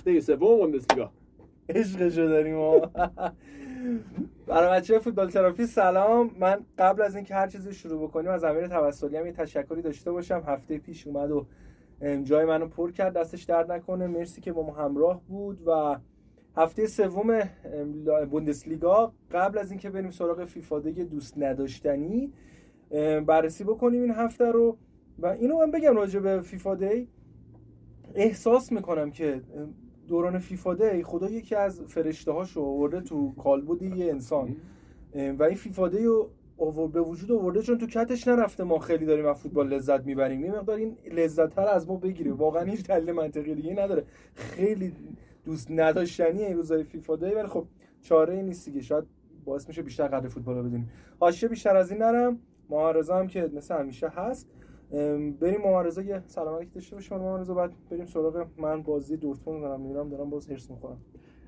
هفته سوم بوندسلیگا عشقشو داریم ما برای بچه فوتبال تراپی سلام. من قبل از اینکه هر چیزی شروع بکنیم از امیر توسلی هم یه تشکری داشته باشم. هفته پیش اومد و جای منو پر کرد دستش درد نکنه. مرسی که با ما همراه بود. و هفته سوم بوندسلیگا قبل از اینکه بریم سراغ فیفا دوست نداشتنی بررسی بکنیم این هفته رو. و اینو من بگم راجع به فیفا دی احساس می‌کنم که دوران فیفا دی خدا یکی از فرشته هاشو آورده تو کالبد یه انسان. و این فیفا دی رو به وجود آورده چون تو کتش نرفته ما خیلی داریم از فوتبال لذت می‌بریم. یه مقدار این لذت رو از ما بگیره. واقعا هیچ دلیل منطقی دیگه نداره. خیلی دوست نداشتنی این روزای فیفا دی ولی خب چاره ای نیست دیگه. شاید باعث میشه بیشتر قدر فوتبال رو بدونیم. حاشیه بیشتر از این نرم. معارضه هم که مثل همیشه هست. بریم معارضه یه سلام علیک داشته باشیم. معارضه بعد بریم سراغ من بازی دورتموند دارم میرم دارم باز هرس می‌خورم.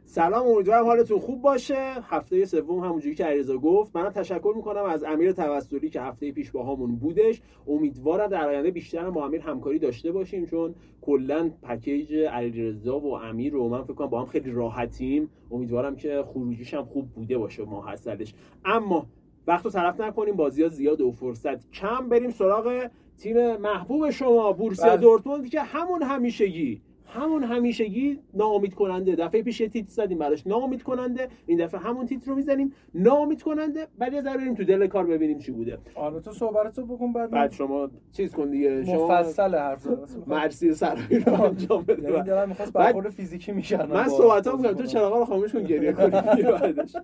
سلام امیدوارم حالتون خوب باشه. هفته سوم همونجوری که علیرضا گفت. منم تشکر می‌کنم از امیر توسلی که هفته پیش با همون بودش. امیدوارم در آینده بیشتر با امیر همکاری داشته باشیم چون کلا پکیج علیرضا و امیر رو من فکر کنم با هم خیلی راحتیم. امیدوارم که خروجیش هم خوب بوده باشه ما هستش اما وقت رو نکنیم بازی ها زیاد و فرصت کم. بریم سراغ تیم محبوب شما بورسیا بله. دورتموند که همون همیشگی همون همیشگی ناامید کننده. دفعه پیش تیت زدیم براش. ناامید کننده. این دفعه همون تیت رو می‌زنیم. ناامید کننده. بعد یه ذره بریم تو دل کار ببینیم چی بوده. آره تو صحبتتو بکن بعد بعد شما چیز کن دیگه. شما مفصل حرف مرسی سرایی رو انجام بده. یعنی دلم می‌خواست برخورد فیزیکی میشن من صحبتام می‌کنم تو چراغا رو خاموش کن گریه کن بعدش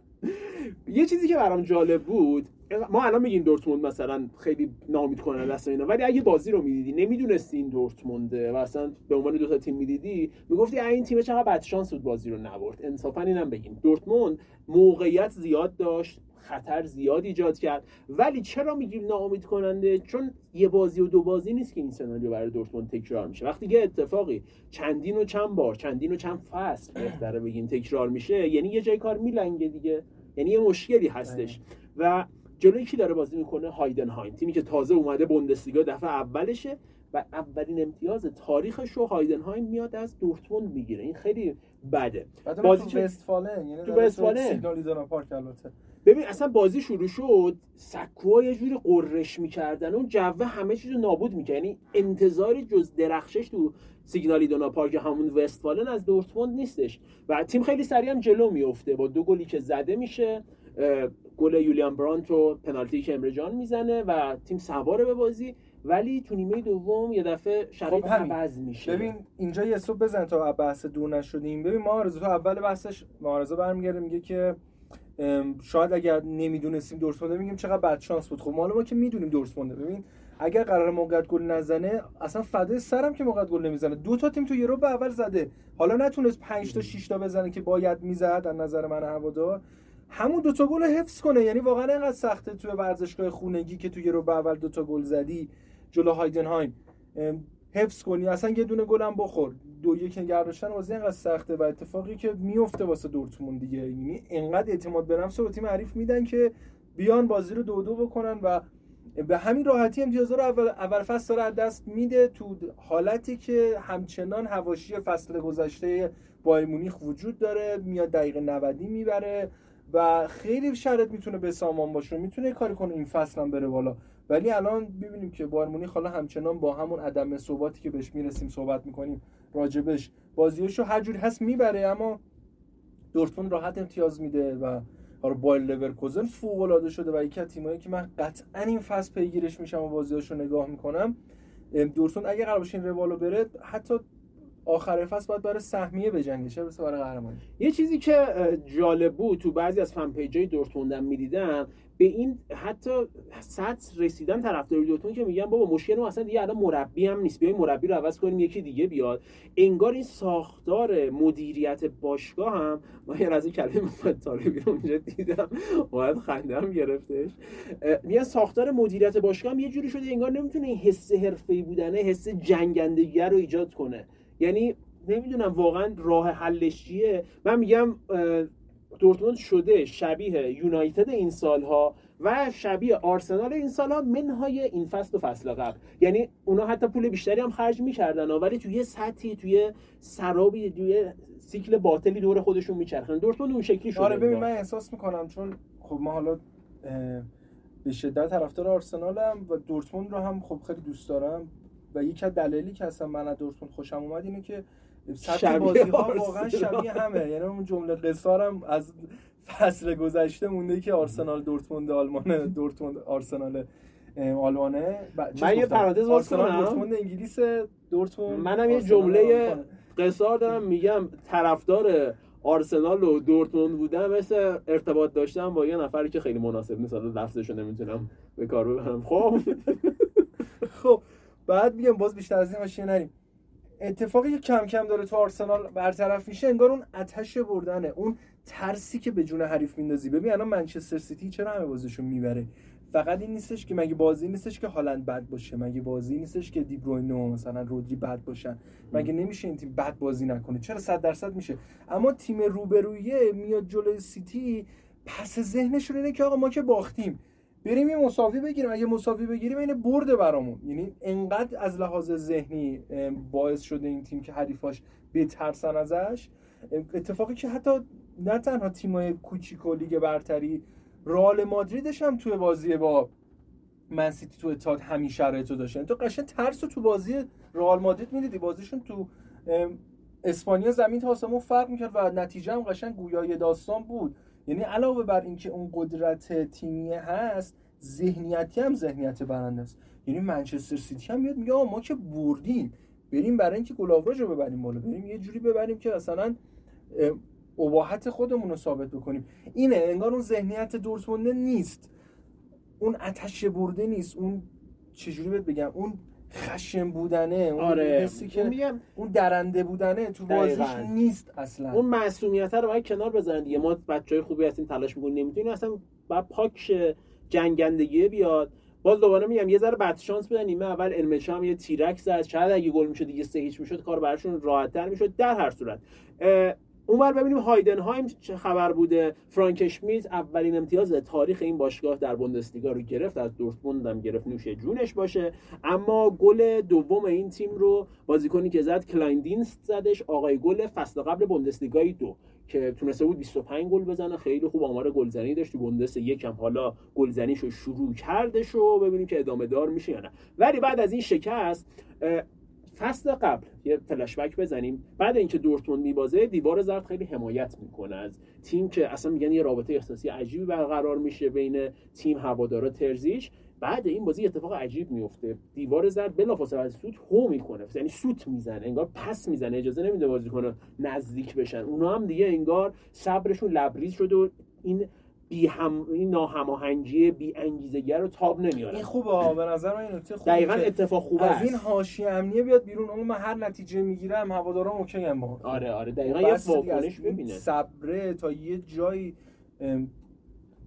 یه چیزی که برام جالب بود ما الان میگیم دورتموند مثلا خیلی نامید کننده است اینا ولی اگه بازی رو می‌دیدی نمی‌دونستی این دورتمونده و اصلا به عنوان دو تا تیم می‌دیدی می‌گفتی این تیم چقدر بد شانس بود بازی رو نبرد. انصافا اینم بگیم. دورتموند موقعیت زیاد داشت خطر زیاد ایجاد کرد. ولی چرا میگیم ناامید کننده؟ چون یه بازی و دو بازی نیست که این سناریو برای دورتموند تکرار میشه. وقتی یه اتفاقی چندین و چند بار چندین و چند فصل بهتره بگیم تکرار میشه یعنی یه جای کار میلنگه دیگه. یعنی یه مشکلی هستش. و جلوی کی داره بازی می‌کنه؟ هایدنهایم. تیمی که تازه اومده بوندسلیگا دفعه اولشه و اولین امتیاز تاریخش رو هایدنهایم میاد از دورتموند می‌گیره. این خیلی بده. بازی تو وستفالن یعنی تو وستفالن. پارک البته. ببین اصلا بازی شروع شد سکوها یه جوری قررش می‌کردن اون جوه همه چیز رو نابود می‌کرد. یعنی انتظاری جز درخشش تو سیگنالی دونا پارک همون وستفالن از دورتموند نیستش. و تیم خیلی سریع هم جلو میفته با دو گلی که زده میشه گل یولیان برانت و پنالتی که امرجان می‌زنه و تیم سواره به بازی. ولی تو نیمه دوم یه دفعه شرایط خب عوض میشه. ببین اینجا یه صبح بزن تا بحث دور نشدیم. ببین ما تو اول بحثش معارضه برمیگرده میگه که شاید اگر نمی‌دونستیم دورتموند میگیم چقدر بد شانس بود. خب ما ما که می‌دونیم دورتموند ببین اگر قرار موقعیت گل نزنه اصلا فدای سرم که موقعیت گل نمی‌زنه. دو تا تیم تو یورو به اول زده. حالا نتونست 5 تا 6 تا بزنه که باید می‌زد از نظر من هوادار. همون دوتا گل حفظ کنه. یعنی واقعا اینقدر سخته توی ورزشگاه خونگی که توی رو به اول دوتا گل زدی جلو هایدنهایم. حفظ کنی. اصلا یه دونه گلم بخور. دو یک نگه داشتن بازی اینقدر سخته و اتفاقی که میفته واسه دورتموند دیگه. یعنی اینقدر اعتماد به نفس به تیم حریف میدن که بیان بازی رو دو دو بکنن و به همین راحتی امتیازها رو اول, اول فصل داره دست میده تو حالتی که همچنان هواشی فصل گذشته بایر مونیخ وجود داره. میاد دقیقه 90 می‌بره. و خیلی شرط می‌تونه به سامان باشه می‌تونه کاری کنه این فصل هم بره بالا. ولی الان ببینیم که بایر مونیخ حالا همچنان با همون عدم ثباتی که بهش می‌رسیم صحبت می‌کنیم راجبش بازیاشو هر جوری هست می‌بره اما دورتموند راحت امتیاز میده و حالا بایر لورکوزن فوق العاده شده و یکی از تیمایی که من قطعا این فصل پیگیرش میشم و بازیاشو نگاه می‌کنم دورتموند اگه قرار باشه این روالو بره حتی آخر فصل باید برای سهمیه بجنگه. چه برسه برای قهرمانی؟ یه چیزی که جالب بود تو بعضی از فن پیجای دورتموند می‌دیدم به این حتی سطح رسیدن طرفدار دورتموند که میگن بابا مشکل ما اصلا دیگه الان مربی هم نیست. بیایم مربی رو عوض کنیم یکی دیگه بیاد. انگار این ساختار مدیریت باشگاه هم ما یه از این کلمه طالبی رو اونجا دیدم. باید خندم گرفتش. میگن ساختار مدیریت باشگاه هم یه جوری شده انگار نمی‌تونه این حس حرفه‌ای بودنه حس جنگندگی رو ایجاد کنه. یعنی نمی‌دونم واقعا راه حلش چیه. من میگم دورتموند شده شبیه یونایتد این سالها و شبیه آرسنال این سالها منهای این فصل و فصل قبل. یعنی اونا حتی پول بیشتری هم خرج می‌کردن ولی توی سطحی توی سرابی توی سیکل باطلی دور خودشون میچرخن. دورتموند اون شکلی شده آره ببین. من احساس می‌کنم چون خب ما حالا به شدت طرفدار آرسنالم و دورتموند رو هم خب خیلی دوست دارم. و یکی از دلایلی که اصلا من از دورتموند خوشم اومد اینه که سبک بازی ها واقعا. شبیه همه یعنی اون جمله قصارم از فصل گذشته مونده که آرسنال دورتموند آلمانه دورتموند آرسنال آلمانه من یه؟ پرانتز آرسنال؟ دورتموند انگلیس دورتموند منم یه جمله. قصار دارم میگم طرفدار آرسنال و دورتموند بودم مثل ارتباط داشتم با یه نفری که خیلی مناسب نیست حالا لفظشو نمی‌تونم به کار ببرم خب خب بعد میگم باز بیشتر از این حاشیه نریم. اتفاقی که کم کم داره تو آرسنال برطرف میشه انگار اون آتش بردنه اون ترسی که به جون حریف میندازی. ببین الان منچستر سیتی چرا همه بازیشون می‌بره؟ فقط این نیستش که مگه بازی نیستش که هالند بد باشه مگه بازی نیستش که دیبروینه و مثلا رودری بد باشن. مگه نمیشه این تیم بد بازی نکنه؟ چرا صد درصد میشه؟ اما تیم روبرویه میاد جلوی سیتی پس ذهنشون اینه که آقا ما که باختیم. بریم یه مساوی بگیریم. اگه مساوی بگیریم این برده برامون. یعنی انقدر از لحاظ ذهنی باعث شده این تیم که حریفاش بترسن ازش. اتفاقی که حتی نه تنها تیمای کوچیک و لیگ برتری رئال مادریدش هم توی بازی با من سیتی تو اتحاد همین شرایطو داشتن. تو قشنگ ترس تو بازی رئال مادرید می‌دیدی. بازیشون تو اسپانیا زمین تا آسمون فرق می‌کرد و نتیجه هم قشنگ گویای داستان بود. یعنی علاوه بر اینکه اون قدرت تیمی هست ذهنیتی هم ذهنیت برنده است. یعنی منچستر سیتی هم میاد میگه ما که بردیم. بریم برای اینکه گلاوراژ رو ببریم بالا. بریم یه جوری ببریم که مثلا اباحت خودمون رو ثابت بکنیم. اینه انگار اون ذهنیت دورتمونده نیست. اون آتش برده نیست. اون چجوری بهت بگم؟ اون خشم بودنه اون آره. حسی که میگم اون درنده بودنه تو بازیش. نیست اصلا. اون معصومیت رو باید کنار بزنن دیگه. ما بچهای خوبی هستیم تلاش می‌کنیم نمی‌تونیم اصلا باید پاک شه، جنگندگی بیاد. باز دوباره میگم یه ذره بد شانس بدن. نیمه اول المچا هم یه تیرک زد. شاید اگه گل می‌شد دیگه سه هیچ می‌شد کار براشون راحت‌تر می‌شد در هر صورت. اونور ببینیم هایدنهایم چه خبر بوده. فرانک اشمیت اولین امتیاز تاریخ این باشگاه در بوندسلیگا رو گرفت. از دورتموند هم گرفت. نوش جونش باشه. اما گل دوم این تیم رو بازیکنی که زد کلایندینست زدش. آقای گل فصل قبل بوندسلیگای دو که تونسته بود 25 گل بزنه. خیلی خوب آمار گلزنی داشت. تو بوندس یکم حالا گلزنیشو شروع کردش و ببینیم که ادامه دار میشه یا نه. ولی بعد از این شکست فصل قبل. یه فلشبک بزنیم. بعد اینکه دورتموند میبازه دیوار زرد خیلی حمایت می‌کنه. از تیم که اصلا میگن یه رابطه احساسی عجیبی برقرار میشه بین تیم هوادارا ترزیش. بعد این بازی اتفاق عجیب میفته دیوار زرد بلافاصله از سوت هو می‌کنه. یعنی سوت می‌زنه. انگار پس می‌زنه. اجازه نمیده بازیکن نزدیک بشن. اونا هم دیگه انگار صبرشون لبریز شده و این بی هم این ناهماهنگی بی انگیزگی رو تاب نمیارن این خوبه به نظر من این نکته خوبه دقیقا اتفاق خوبه از این. حاشیه امنیه بیاد بیرون. اون من هر نتیجه می‌گیرم هوادارم اوکی هم با آره آره دقیقا یه واکنش ببینه. صبره تا یه جایی ام،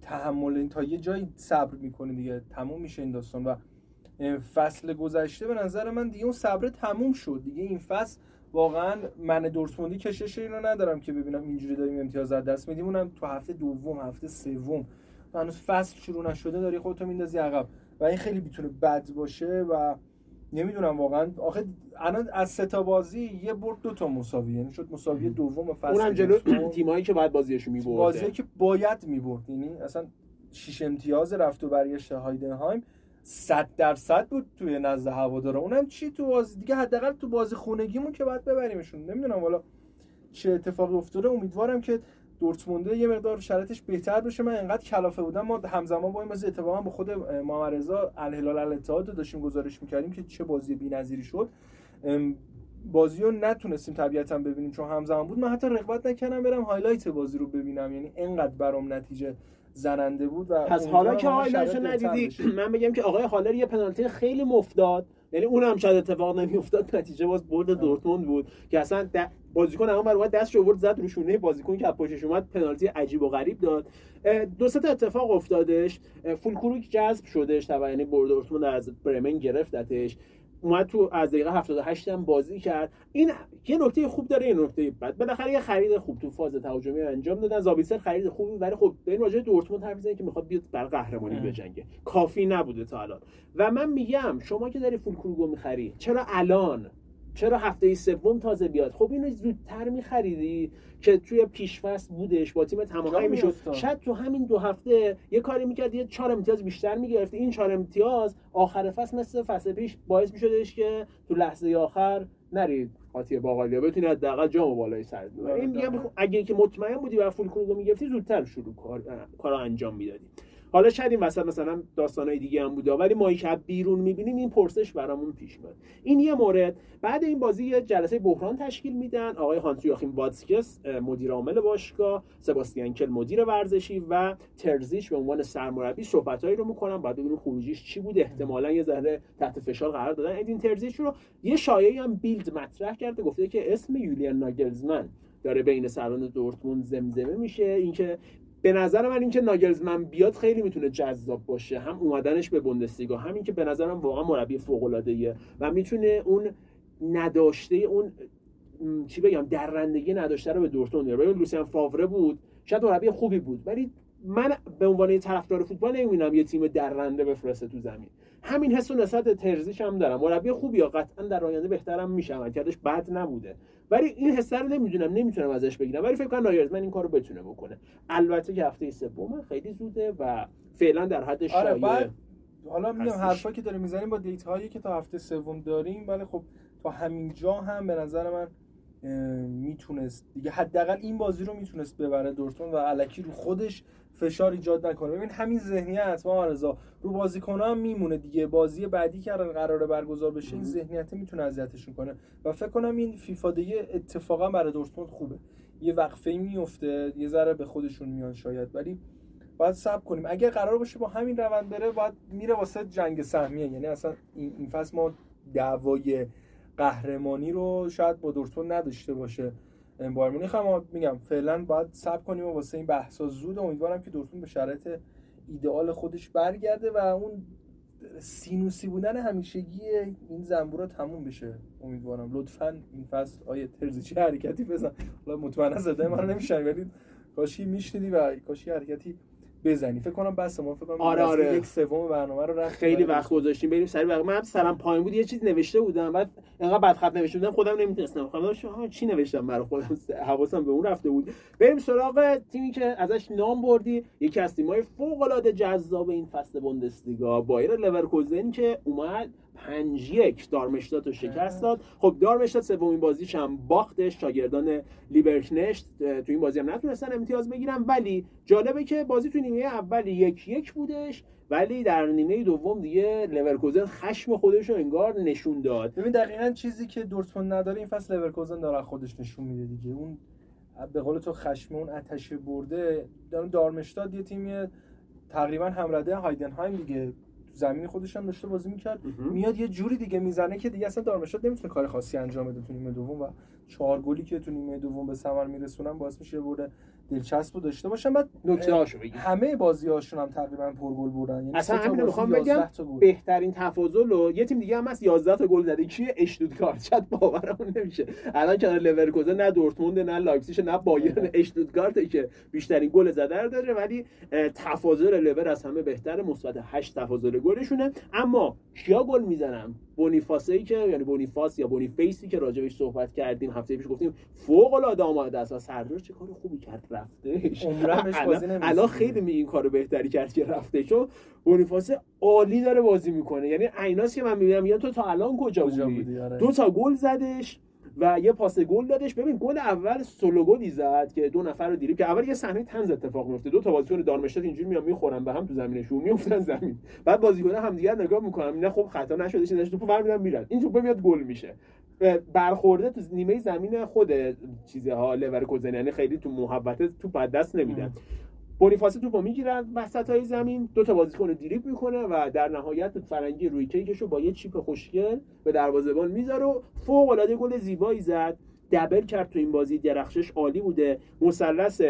تحمل تا یه جایی صبر می‌کنه دیگه. تموم میشه این داستان. و ام، فصل گذشته به نظر من دیگه اون صبره تموم شد. دیگه این فصل واقعا من دورتموندی کشش اینو ندارم که ببینم اینجوری داریم امتیاز از دست میدیم. اونم تو هفته دوم هفته سوم. هنوز فصل شروع نشده داری خودتو میندازی عقب. و این خیلی می‌تونه بد باشه و نمی‌دونم واقعا. آخه الان از سه تا بازی یه برد دو تا مساوی یعنی شد مساوی دوم فصل اونم جلو. تیمایی که باید بازیشو بازی میبرده که باید می‌برد یعنی اصلا شیش امتیاز رفت و برگشت هایدنهایم. صد درصد بود توی نزد هوادارا. اونم چی تو بازی؟ دیگه حداقل تو بازی خونگیمون که باید ببریمشون. نمی‌دونم حالا چه اتفاقی افتاده. امیدوارم که دورتمونده یه مقدار شرایطش بهتر بشه. من انقدر کلافه بودم. ما همزمان با این بازی اتفاقا با خود محمد رضا الهلال الاتحاد رو داشتیم گزارش می‌کردیم که چه بازی بی‌نظیری شد. بازی رو نتونستیم طبیعتا ببینیم چون همزمان بود. من حتی رغبت نکردم برم highlight بازی رو ببینم. یعنی انقدر برام نتیجه زننده بود و پس حالا که بهتر ندیدی. من بگم که آقای هالر یه پنالتی خیلی مفت داد. یعنی اون هم شاید اتفاق نمیافتاد نتیجه باز برد دورتموند بود. که اصلا د- بازیکن اون بر اومد دستش آورد زد رو شونه بازیکن که از پشتش اومد پنالتی عجیب و غریب داد. دو سه تا اتفاق افتادش. فولکروک جذب شدش طبعا یعنی برد دورتموند از برمن گرفتتش. اومد تو از دقیقه 78 هم بازی کرد. این یه نکته خوب داره یه نکته بد. بالاخره یه خرید خوب تو فاز تهاجمی انجام دادن. زابیتسر خرید خوبی ولی خب به این راجع دورتموند حرف می‌زنه که می‌خواد بیاد بر قهرمانی. بجنگه. کافی نبوده تا الان. و من میگم شما که داری فولکروگو می‌خری چرا الان چرا هفته سوم تازه بیاد؟ خب اینو زودتر میخریدی که توی پیشفصل بودش با تیم تمامی می‌شد. شاید تو همین دو هفته یه کاری می‌کرد یه چهار امتیاز بیشتر می‌گرفت این چهار امتیاز آخر فصل مثل فصل پیش باعث میشدش که تو لحظه آخر نرید. قاطی باقالیا بتونی حداقل جام بالای سر این دیگه اگه که مطمئن بودی و فول کروگو می‌گرفتی زودتر شروع کار کارا انجام می‌دادی. حالا شاید این وسط مثلا داستانهای دیگه هم بوده ولی ما که بیرون می‌بینیم این پرسش برامون پیش میاد. این یه مورد. بعد این بازی یه جلسه بحران تشکیل میدن. آقای هانس یاخیم واتسکس مدیر عامل باشگاه سباستیان کل مدیر ورزشی و ترزیش به عنوان سرمربی صحبتایی رو می‌کنن. بعد ببینیم خروجیش چی بود. احتمالا یه ذره تحت فشار قرار دادن. ادین ترزیش رو یه شایعی هم بیلد مطرح کرده. گفته که اسم یولیان ناگلزمن داره بین سران دورتموند زمزمه میشه. اینکه به نظر من اینکه ناگلزمن بیاد خیلی می‌تونه جذاب باشه. هم اومدنش به بوندسلیگا همین که به نظرم واقعا مربی فوق العاده و می‌تونه اون نداشته اون چی بگم درندگی نداشته رو به دورتموند بیاره. ببین لوسیان فاوره بود شاید مربی خوبی بود ولی من به عنوان طرفدار فوتبال نمی‌بینم یه تیم درنده بفرسته تو زمین. همین حس و نسبت ترزیش هم دارم. مربی خوبی یا قطعا در آینده بهترم میشه عملکردش بد نبوده. ولی این حس رو نمی‌دونم نمی‌تونم ازش بگیرم. ولی فکر کنم نایرز من این کارو بتونه بکنه. البته که هفته سوم خیلی زوده و فعلا در حد شایعه آره بعد حالا میگم حرفا که داره می‌زنیم با دیت هایی که تا هفته سوم داریم. ولی خب تا همین جا هم به نظر من می‌تونست دیگه حداقل این بازی رو می‌تونست ببره دورتون و علکی رو خودش فشار ایجاد نکنه. ببین همین ذهنیت ما رضا. رو بازیکن هم میمونه دیگه. بازی بعدی که قراره برگزار بشه این ذهنیت می‌تونه اذیتشون کنه. و فکر کنم این فیفا دیگه اتفاقا برای دورتموند خوبه. یه وقفه میفته یه ذره به خودشون میان شاید. ولی باید صبر کنیم. اگر قرار باشه با همین روند بره باید میره واسه جنگ سهمیه. یعنی اصلا این فصل ما دعوای قهرمانی رو شاید با دورتموند نداشته باشه بایر مونیخ هم میگم فعلا باید صبر کنیم و واسه این بحثا زود. امیدوارم که دورتموند به شرایط ایدئال خودش برگرده و اون سینوسی بودن همیشگی این زنبورا تموم بشه. امیدوارم. لطفا این فصل آیه ترزیچی حرکتی بزن. حالا مطمئنا زده من نمیشن ولی کاشی میشنیدی و کاشی حرکتی بزنی. فکر کنم بس ما فکر کنم آره آره. یک سوم برنامه رو رفت. خیلی وقت گذاشتیم بریم سری وقت من سلام پایین بود یه چیز نوشته بودم. بعد انقدر بد خط نوشته بودم خودم نمی‌تونستم. خودم چی نوشتم برای خودم؟ حواسم به اون رفته بود. بریم سراغ تیمی که ازش نام بردی. یکی از تیم‌های فوق العاده جذاب این فصل بوندسلیگا. بایر لورکوزن که اومد پنج یک دارمشتات رو شکست داد. خب دارمشتات سومین بازیش هم باختش شاگردان لیبرکنشت تو این بازی هم نتونستن امتیاز بگیرن. ولی جالبه که بازی تو نیمه اول یک یک بودش ولی در نیمه دوم دیگه لورکوزن خشم خودش رو انگار نشون داد. ببین دقیقا چیزی که دورتموند نداره این فصل لورکوزن داره خودش نشون میده دیگه. اون به قول تو خشم اون آتش برده دارمشتاد یه تیمی تقریبا همرده هایدنهایم دیگه. زمین خودش هم داشته بازی می‌کرد. میاد یه جوری دیگه می‌زنه که دیگه اصلا دارمشاد نمی‌تونه کار خاصی انجام بده تو نیمه دوم و چهار گلی که تو نیمه دوم به ثمر میرسونن باعث میشه برده دلچسب داشته باشن بعد نکته هاشو همه بازی هاشون هم تقریبا پرگل بردن. یعنی اصلا همین می‌خوام بگم بهترین تفاضل رو یه تیم دیگه هم هست 11 تا گل زده. کیه اشتوتگارت چت باورمون نمیشه. الان کنار لورکوزن نه دورتموند نه لایپزیگ نه بایرن. اشتوتگارت که بیشترین گل زده داره ولی تفاضل لور از همه بهتره. مثبت 8 تفاضل گلشونه. اما کیا گل می‌زنن؟ بونیفاسی که یعنی بونیفاس یا بونیفیسی که راجبش صحبت کردیم هفته پیش گفتیم فوق العاده آماده است. و سردار چه کار خوبی کرد رفته الان خیلی می این کارو بهتری کرد که رفته چون بونیفاس عالی داره بازی می‌کنه. یعنی عیناس که من می‌بینم میگم تو تا الان کجا, کجا بودی, آره. دو تا گل زدش. و یه پاس گل دادش. ببین گل اول سولو گلی زد که دو نفر رو دیدیم که اول یه صحنه طنز اتفاق میفته دو تا بازیکن دارمشتات اینجوری میان می‌خورن به هم تو زمینشون میافتن زمین. بعد بازیکن همدیگه نگاه می‌کنن نه خب خطا نشده چیزی توپو برمی‌دارن میرن. این توپ میاد گل میشه. برخورده تو نیمه زمین خود چیزها لورکوزن یعنی خیلی تو محبت تو دست نمیدن. بونیفاس توپو می‌گیرن وسط های زمین دو تا بازیکن رو دریبل می‌کنه و در نهایت فرنگی روی کیکش رو با یه چیپ خوشگل به دروازه‌بان می‌ذاره و فوق العاده گل زیبایی زد. دبل کرد تو این بازی درخشش عالی بوده. مثلث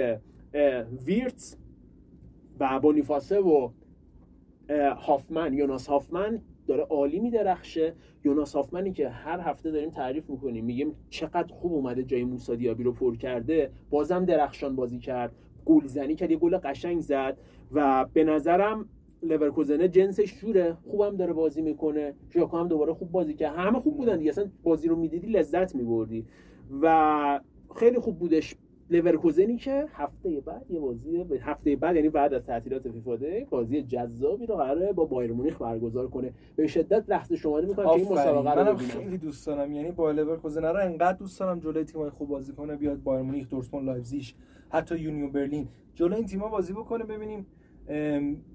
ویرتس و بونیفاسه و هافمن یوناس هافمن داره عالی میدرخشه. یوناس هافمنی که هر هفته داریم تعریف می‌کنیم میگیم چقدر خوب اومده جای موسی دیابی رو پر کرده. بازم درخشان بازی کرد. گلزنی کرد یه گل قشنگ زد و به نظرم لورکوزن جنسش جوره خوبم داره بازی می‌کنه. ژاکا هم دوباره خوب بازی کرد. همه خوب بودن دیگه اصلا بازی رو می‌دیدی لذت میبردی. و خیلی خوب بودش لورکوزنی که هفته بعد یه بازی هفته بعد یعنی بعد از تعطیلات فیفا بازی جذابی رو قراره با بایرن مونیخ برگزار کنه. به شدت لحظه شماری می‌کنم که این مسابقه رو منم خیلی دوست دارم. یعنی با لورکوزن رو انقدر دوست دارم جلوی تیمای خوب بازی کنه بیاد بایرن مونیخ دورتموند لایپزیگ حتی یونیون برلین. جلوی این تیم‌ها بازی بکنه ببینیم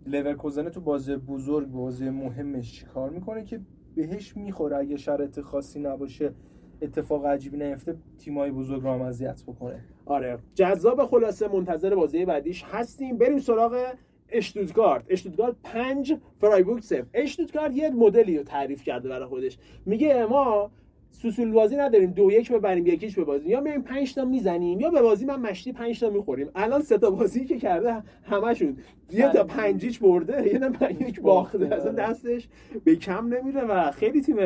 لورکوزن تو بازی بزرگ بازی مهمش چیکار می‌کنه که بهش می‌خوره. اگه شرط خاصی نباشه اتفاق عجیبی نیفته تیمای بزرگ رو هم اذیت بکنه. آره. جذاب خلاصه منتظر بازی بعدیش هستیم. بریم سراغ اشتوتگارت. اشتوتگارت 5 فرایبورگ 0 اشتوتگارت یه مدلی رو تعریف کرده برای خودش. میگه ما سوسول بازی نداریم. دو یک ببریم یکیش به بازی. یا میایم 5 تا می‌زنیم یا به بازی من مشتی 5 تا می‌خوریم. الان سه تا بازی که کرده همشون. یه تا پنجیش برده یه تا یک باخته. اصلا آره. دستش به کم نمیره و خیلی تیم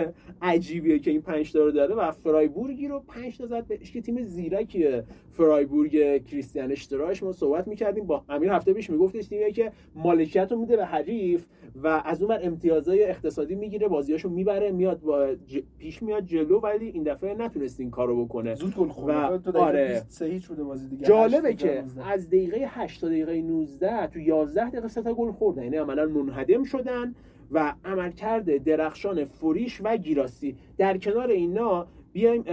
عجیبیه که این 5 تا رو داره و فرایبورگی رو 5 تا زد. بهش که تیم زیرکیه. فرایبورگ کریستیان اشتراش. ما صحبت می‌کردیم با امیر هفته پیش میگفتش تیمیه که مالکیت رو میده به حریف و از اون امتیازهای اقتصادی می‌گیره بازیاشو می‌بره میاد با پیش میاد جلو ولی این دفعه نتونست این کارو بکنه. زود گل خورد. آره. شده بازی دیگه. جالبه که از دقیقه 8 تا دقیقه 19 تو 11 دقیقه سه تا گل خوردن. یعنی عملا منهدم شدن و عملکرد درخشان فریش و گیراسی. در کنار اینا بیایم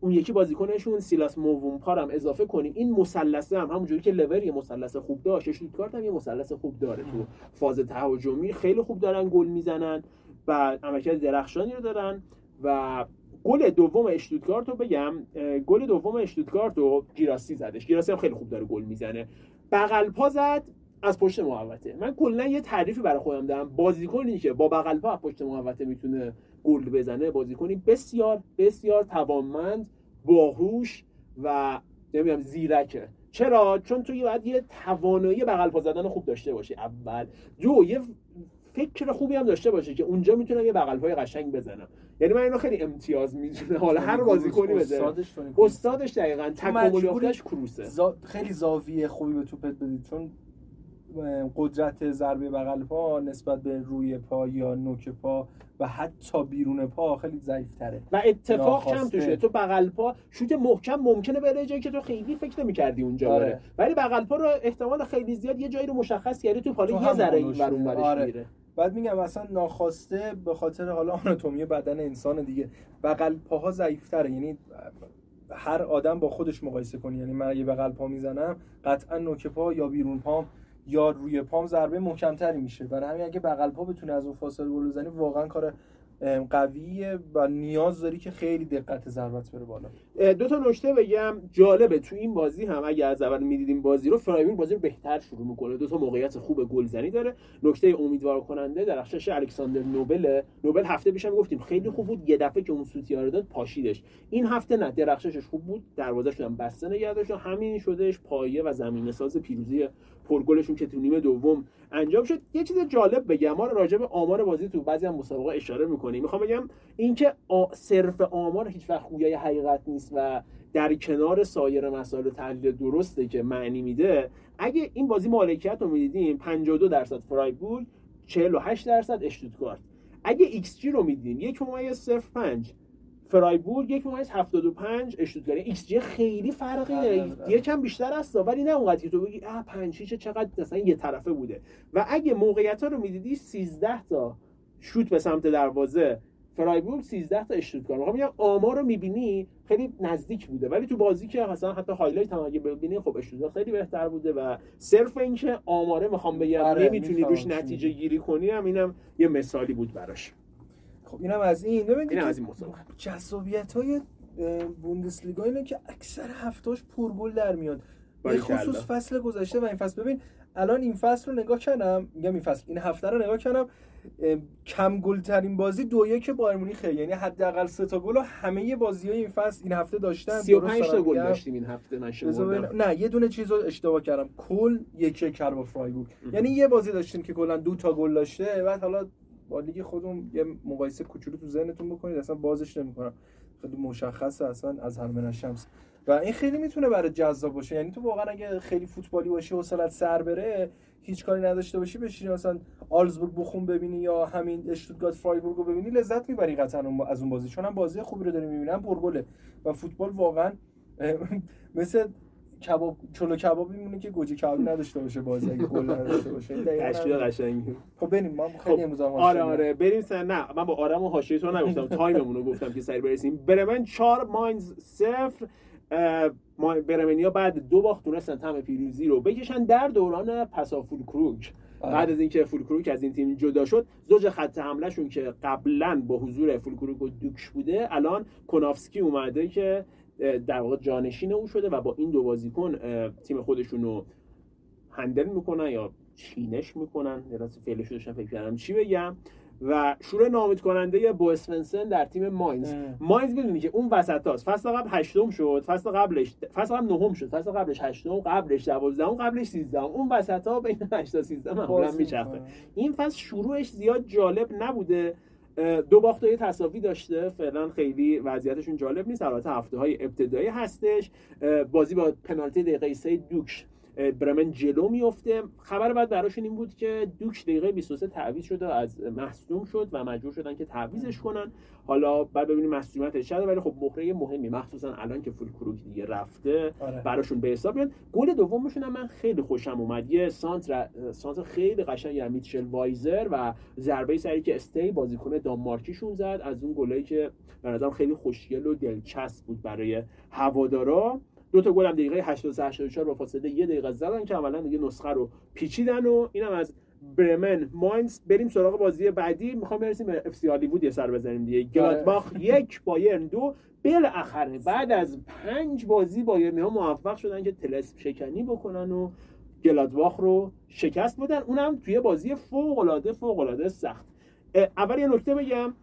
اون یکی بازیکنشون سیلاس موومپار هم اضافه کنیم. این مثلثه هم همونجوری که لور یه مثلث خوب داشت شوتکارت هم یه مثلث خوب داره تو فاز تهاجمی. خیلی خوب دارن گل می‌زنن و عملکرد درخشانی رو دارن و گل دوم اشتوتگارت رو بگم گل دوم اشتوتگارت رو گیراسی زدش. گیراسی هم خیلی خوب داره گل می‌زنه. بغل پا زد از پشت محوطه. من کلا یه تعریفی برای خودم دارم. بازیکنی که با بغل پا پشت محوطه می‌تونه گل بزنه بازیکنی بسیار بسیار توانمند باهوش و نمی‌دونم زیرکه. چرا؟ چون توی باید یه توانایی بغل پا زدن خوب داشته باشی. اول. دو یه فکر خوبی هم داشته باشه که اونجا می‌تونم یه بغل پای قشنگ بزنم. یعنی من اینو خیلی امتیاز می‌دونه حالا هر بازیکنی بده. استادش, استادش دقیقاً. تکامل کروسه. خیلی زاویه خوبی به توپت بدید. چون قدرت ضربه بغل پا نسبت به روی پا یا نوک پا و حتی بیرون پا خیلی ضعیف تره و اتفاق کم توشه. تو بغل پا شوت محکم ممکنه بره جایی که تو خیلی فکر نمی‌کردی اونجا آره. بره. ولی بغل پا رو احتمال خیلی زیاد یه جایی رو مشخص کردی تو حالا یه ذره این ور اون آره. میره بعد میگم مثلا ناخواسته به خاطر حالا آناتومی بدن انسان دیگه. بغل پاها ضعیفتره. یعنی هر آدم با خودش مقایسه کنی. یعنی من اگه بغل پا می‌زنم قطعا نوک پا یا بیرون پام یا روی پام ضربه محکمتری میشه. برای همین اگه بغل پا بتونه از اون فاصله گل بزنی واقعا کار قویه و نیاز داری که خیلی دقت ضربت بره بالا. دو تا نکته بگم جالبه. تو این بازی هم اگه از اول می‌دیدیم بازی رو فرایبورگ بازی رو بهتر شروع می‌کنه. دو تا موقعیت خوب گلزنی داره. نکته امیدوار کننده درخشش الکساندر نوبل. نوبل هفته پیشم گفتیم خیلی خوب بود. یه دفعه که اون سوتیار داد پاشیدش. این هفته نه درخششش خوب بود. دروازه‌ش هم بسته نگه داشت همین شدهش پایه و زمینه ساز پیروزی پرگلشون که تو نیمه دوم انجام شد. یه چیز جالب بگم. ما راجع به آمار بازی تو بعضی هم مسابقه اشاره می‌کنیم. می‌خوام بگم اینکه صرف آمار هیچ وقت خویای حقیقت نیست. و در کنار سایر مسائل تحلیل درسته که معنی میده اگه این بازی مالکیت رو می‌دیدیم 52 درصد فرایبورگ 48 درصد اشتوتگارت. اگه ایکس جی رو می‌دیدیم یک ممیز صفر 5 فرایبورگ یک ممیز 75 اشتوتگارت ایکس جی خیلی فرقی داره. یکم بیشتر است ولی نه اونقدر که تو بگی آ 5 چقدر مثلا یه طرفه بوده. و اگه موقعیت ها رو می‌دیدی 13 تا شوت به سمت دروازه فرایبورگ 13 تا اشتوتگارت می‌خوام میگم آمار رو می‌بینی خیلی نزدیک بوده ولی تو بازی که مثلا حتی highlight هم اگه ببینی خب اشتوتگارت خیلی بهتر بوده و صرف اینکه آماره می‌خوام بگم آره، نمی‌تونی روش نتیجه گیری کنی هم اینم یه مثالی بود براش. خب اینم از این. ببینید اینم از این مسابقه. جذابیت های بوندسلیگا اینه که اکثر هفتاش پرگل در میاد. به خصوص فصل گذشته و این فصل. ببین الان این فصل رو نگاه کردم میگم این فصل این هفته رو نگاه کردم کم گل ترین بازی دو یک بایر مونیخ یعنی حداقل سه تا گل همه بازی های این فصل این هفته داشتن. 35 تا گل داشتیم این هفته نه یه دونه چیز رو اشتباه کردم. کل یک یک کرد با فرایبورگ. یعنی یه بازی داشتیم که کلا دو تا گل داشته بعد حالا با لیگ خودمون یه مقایسه کوچولو تو ذهنتون بکنید اصلا بازش نمی‌کنم. خیلی مشخصه اصلا از هر شمس و این خیلی می‌تونه برای جذاب باشه. یعنی تو واقعا اگه خیلی فوتبالی باشی و سر بره هیچ کاری نداشته باشی بشینی مثلا آلزبورگ بخون ببینی یا همین اشتوتگارت فرایبورگ رو ببینی لذت می‌بری قطعا از اون بازی. چون هم بازی خوبی رو داری می‌بینم پرگله و فوتبال واقعا مثل کباب چلو کباب میمونه که گوجه کبابی نداشته باشه بازی اگه گل نداشته باشه. تشکیل قشنگ خب بریم ما خیلی امروز آره آره. بریم سر نه من با آرام و حاشیه تو نگفتم. time مون رو گفتم که سری برسیم. برمن 4 ماینز 0 برمنیا بعد دو باخت تونستن طعم پیروزی رو بچشن در دوران پسا فولکروگ آره. بعد از اینکه فولکروگ از این تیم جدا شد زوج خط حملهشون که قبلا با حضور فولکروگ و دوکش بوده الان کوناتسکی اومده که در واقع جانشین اون شده و با این دو بازیکن تیم خودشون رو هندل می‌کنن یا چینش می‌کنن. راست فعلش داشتم فکر کردم. چی بگم؟ و شروع نامید کننده با اسفنسن در تیم ماینز. ماینز می‌دونی که اون وسط هاست. فصل قبل هشتم شد فصل قبلش فصل قبل نهم شد فصل قبلش هشتم قبلش دوازدهم قبلش سیزدهم. اون وسط ها بین 8 تا 13 معمولا میچرخه. این فصل شروعش زیاد جالب نبوده. دو باخت و یه تساوی داشته. فعلا خیلی وضعیتشون جالب نیست. البته هفته های ابتدایی هستش. بازی با پنالتی دقیقه 3 دوکش. برمن جلو میفته خبر بعد براشون این بود که دوکش دقیقه 23 تعویض شده از مصدوم شد و مجبور شدن که تعویزش کنن. حالا بعد ببینیم مصدومیتش چقدر ولی خب مهره مهمی مخصوصا الان که فول کروک دیگه رفته آره. براشون به حساب میاد. گل دومشون هم من خیلی خوشم اومد. یه سانتر سانتر خیلی قشنگ از میتشل وایزر و ضربه سری که استی بازیکن دانمارکیشون زد. از اون گلایی که به نظرم خیلی خوشگل و دلچسب بود برای هوادارا. دو تا گل هم دقیقه 83 84 با فاصله یه دقیقه زدن که عملا دیگه نسخه رو پیچیدن و اینم از برمن ماینز. بریم سراغ بازی بعدی. می‌خوام برسیم به اف سی هالیوود یه سر بزنیم دیگه. آره. گلادباخ یک بایرن دو. بالاخره بعد از پنج بازی بایرنی ها موفق شدن که تلسپ شکنی بکنن و گلادباخ رو شکست بدن. اونم توی بازی فوق العاده فوق العاده سخت اول یه نکته بگم.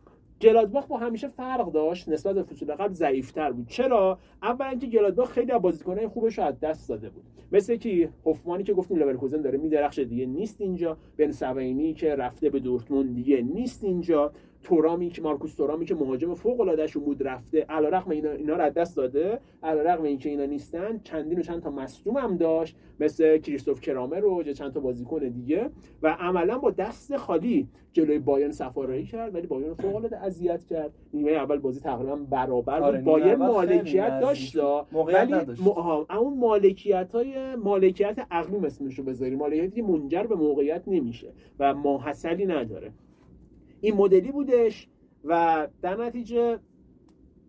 گلادباخ با همیشه فرق داشت نسبت به فصول قبل ضعیفتر بود. چرا؟ اول اینکه گلادباخ خیلی از بازیکنای خوبش از دست داده بود. مثل کی هوفمانی که گفتیم لورکوزن داره میدرخشه دیگه نیست اینجا. بن سوینی که رفته به دورتموند دیگه نیست اینجا. تورامی که مارکوس تورامی که مهاجم فوق العاده شو بود رفته. علیرغم اینا اینا رو از دست داده. علیرغم اینکه اینا نیستن چندین و چند تا مصدوم هم داشت. مثل کریستوف کرامر و چند تا بازیکن دیگه. و عملا با دست خالی جلوی بایرن سفارایی کرد ولی بایرن فوق العاده اذیت کرد. نیمه اول بازی تقریبا برابر بود. آره بایرن مالکیت داشت. ولی اون مالکیت های مالکیت عقلی اسمش رو بذاریم. مالکیتی که منجر به موقعیت نمیشه و ماحصلی نداره. این مدلی بودش و در نتیجه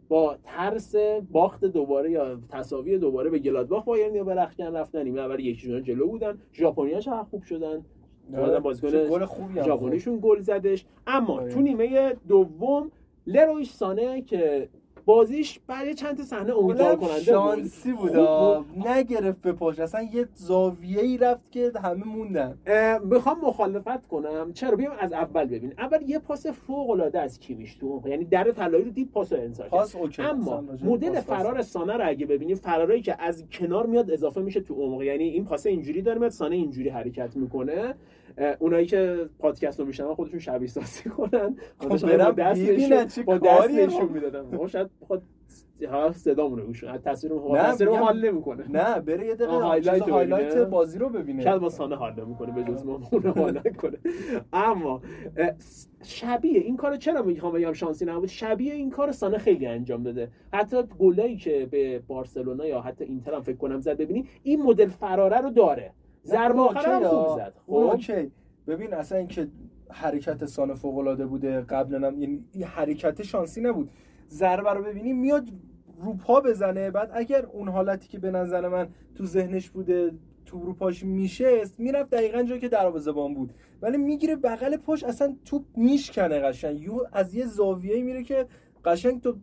با ترس باخت دوباره یا تساوی دوباره به گلادباخ بایرن یا به رخکن رفتن نیمه اول یکی جلو بودن. ژاپنیا چه خوب شدن. آره، بازیکن گل خوبی ژاپنیشون گل زدش. اما آره. تو نیمه دوم لرویش سانه که بازیش برای چند تا صحنه امیدوار کننده شانسی بود. نگرفت به پاش. اصلا یه زاویه ای رفت که همه موندن. می‌خوام مخالفت کنم. چرا؟ بیام از اول ببین. اول یه پاس فوق العاده از کیمیش تو یعنی در طلایی رو دید پاس انسان پاس اما مدل فرار سانه رو اگه ببینیم فرارایی که از کنار میاد اضافه میشه تو عمق. یعنی این پاس اینجوری داره میاد سانه اینجوری حرکت می‌کنه. اونایی که پادکست رو میشنون خودشون شبیه سازی کنن. خب با دست با دست نشون می‌دادن. شاید خود ها صدامون رو گوش تصویر رو تصویر رو حال نمی‌کنه. نه بره یه دقیقه highlight, highlight بازی رو ببینه. شاید با سانه حال نمی‌کنه به جز ما اون حال نکنه. اما شبیه این کارو چرا می‌خوام بگم شانسی نبود. شبیه این کار سانه خیلی انجام داده. حتی گلایی که به بارسلونا یا حتی اینتر هم فکر کنم زد ببینی این مدل فراره رو داره. ضربه آخر خوب زد. خب. اوکی. ببین اصلا اینکه حرکت سانه فوق العاده بوده قبلا هم یعنی این حرکت شانسی نبود. ضربه رو ببینی میاد رو بزنه بعد اگر اون حالتی که به نظر من تو ذهنش بوده تو رو پاش میشست می‌رفت دقیقا جایی که دروازه‌بان بود. ولی می‌گیره بغل پاش اصلا توپ میشکنه قشنگ. یو از یه زاویه‌ای میره که قشنگ تو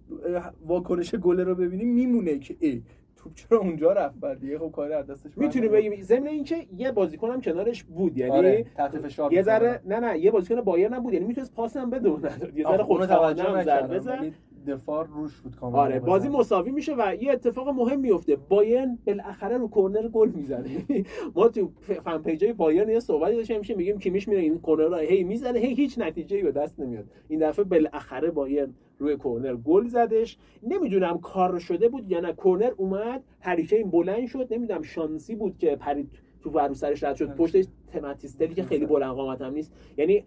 واکنش گل رو ببینی میمونه که ای. توپ چرا اونجا رفت بعد؟ دیگه خب کاری از دستش می‌تونی بگی ضمن اینکه یه بازیکن هم کنارش بود یعنی آره. تحت فشار یه ذره نه نه یه بازیکن بایر نبود یعنی می‌تونست پاس هم بده یه ذره خود توجه هم بزن دفاع روش بود کاملا آره بازی مساوی میشه و یه اتفاق مهم میفته. بایرن بالاخره رو کرنر گل می‌زنه. ما تو فن پیجای بایرن یه صحبتی داشتیم میشه میگیم کیمیش میره این کرنر رو هی می‌زنه. هی هیچ نتیجه به دست نمیاد. این دفعه بالاخره بایرن روی کرنر گل زدش. نمی‌دونم کار شده بود یا نه. کرنر اومد هریکین بلند شد. نمی‌دونم شانسی بود که پرید تو ورو سرش رد شد. پشتش ماتیستلی که خیلی بلند قامت هم نیست. یعنی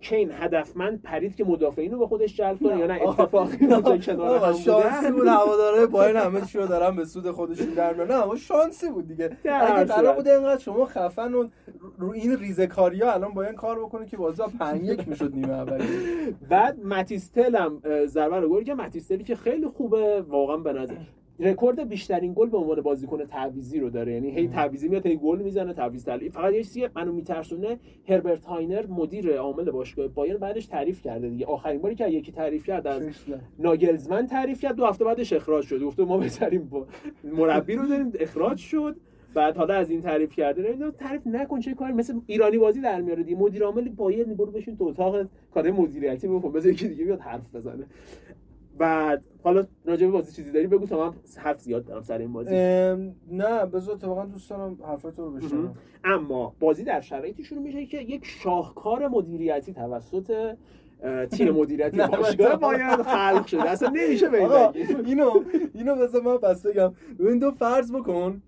کین هدفمند پرید که مدافعین رو به خودش جلب کنه یا نه؟ اتفاقی اونجا کنار هم شانسی بود هواداره با این همه چی رو دارن به سود خودشون در نه شانسی بود دیگه. اگه قرار بود اینقدر شما خفن و رو این ریزکاریا الان با این کار بکنه که بازی 5 1 می‌شد نیمه اولی بعد ماتیس تل هم ضربه رو گل که ماتیس تلی که خیلی خوبه واقعا به نظر. رکورد بیشترین گل به عنوان بازیکن تعویضی رو داره. یعنی هی تعویضی میاد هی گل می‌زنه تعویض تعلیف فقط یه چیزی منو میترسونه هربرت هاینر مدیر عامل باشگاه بایرن بعدش تعریف کرده دیگه. آخرین باری که یکی تعریف کرد از ناگلزمن تعریف کرد دو هفته بعدش اخراج شد. گفت ما بهترین مربی رو داریم اخراج شد. بعد حالا از این تعریف کرده نه تعریف نکن چه کاری. مثل ایرانی بازی در میاره دی مدیر عامل بایر برو بشین تو اتاق کار مدیریتی بکن. بذار یکی دیگه بیاد حرف بزنه. بعد حالا راجع به بازی چیزی داری؟ بگو تا من حرف زیاد دارم سر این بازی. نه بذار واقعا دوست دارم حرفات رو بشنوم. اما بازی در شرایطی شروع میشه که یک شاهکار مدیریتی توسط تیم مدیریتی باشگاه باید خلق شده. اصلا نمیشه اینو اینو بذار من بس بگم. ببین تو فرض بکن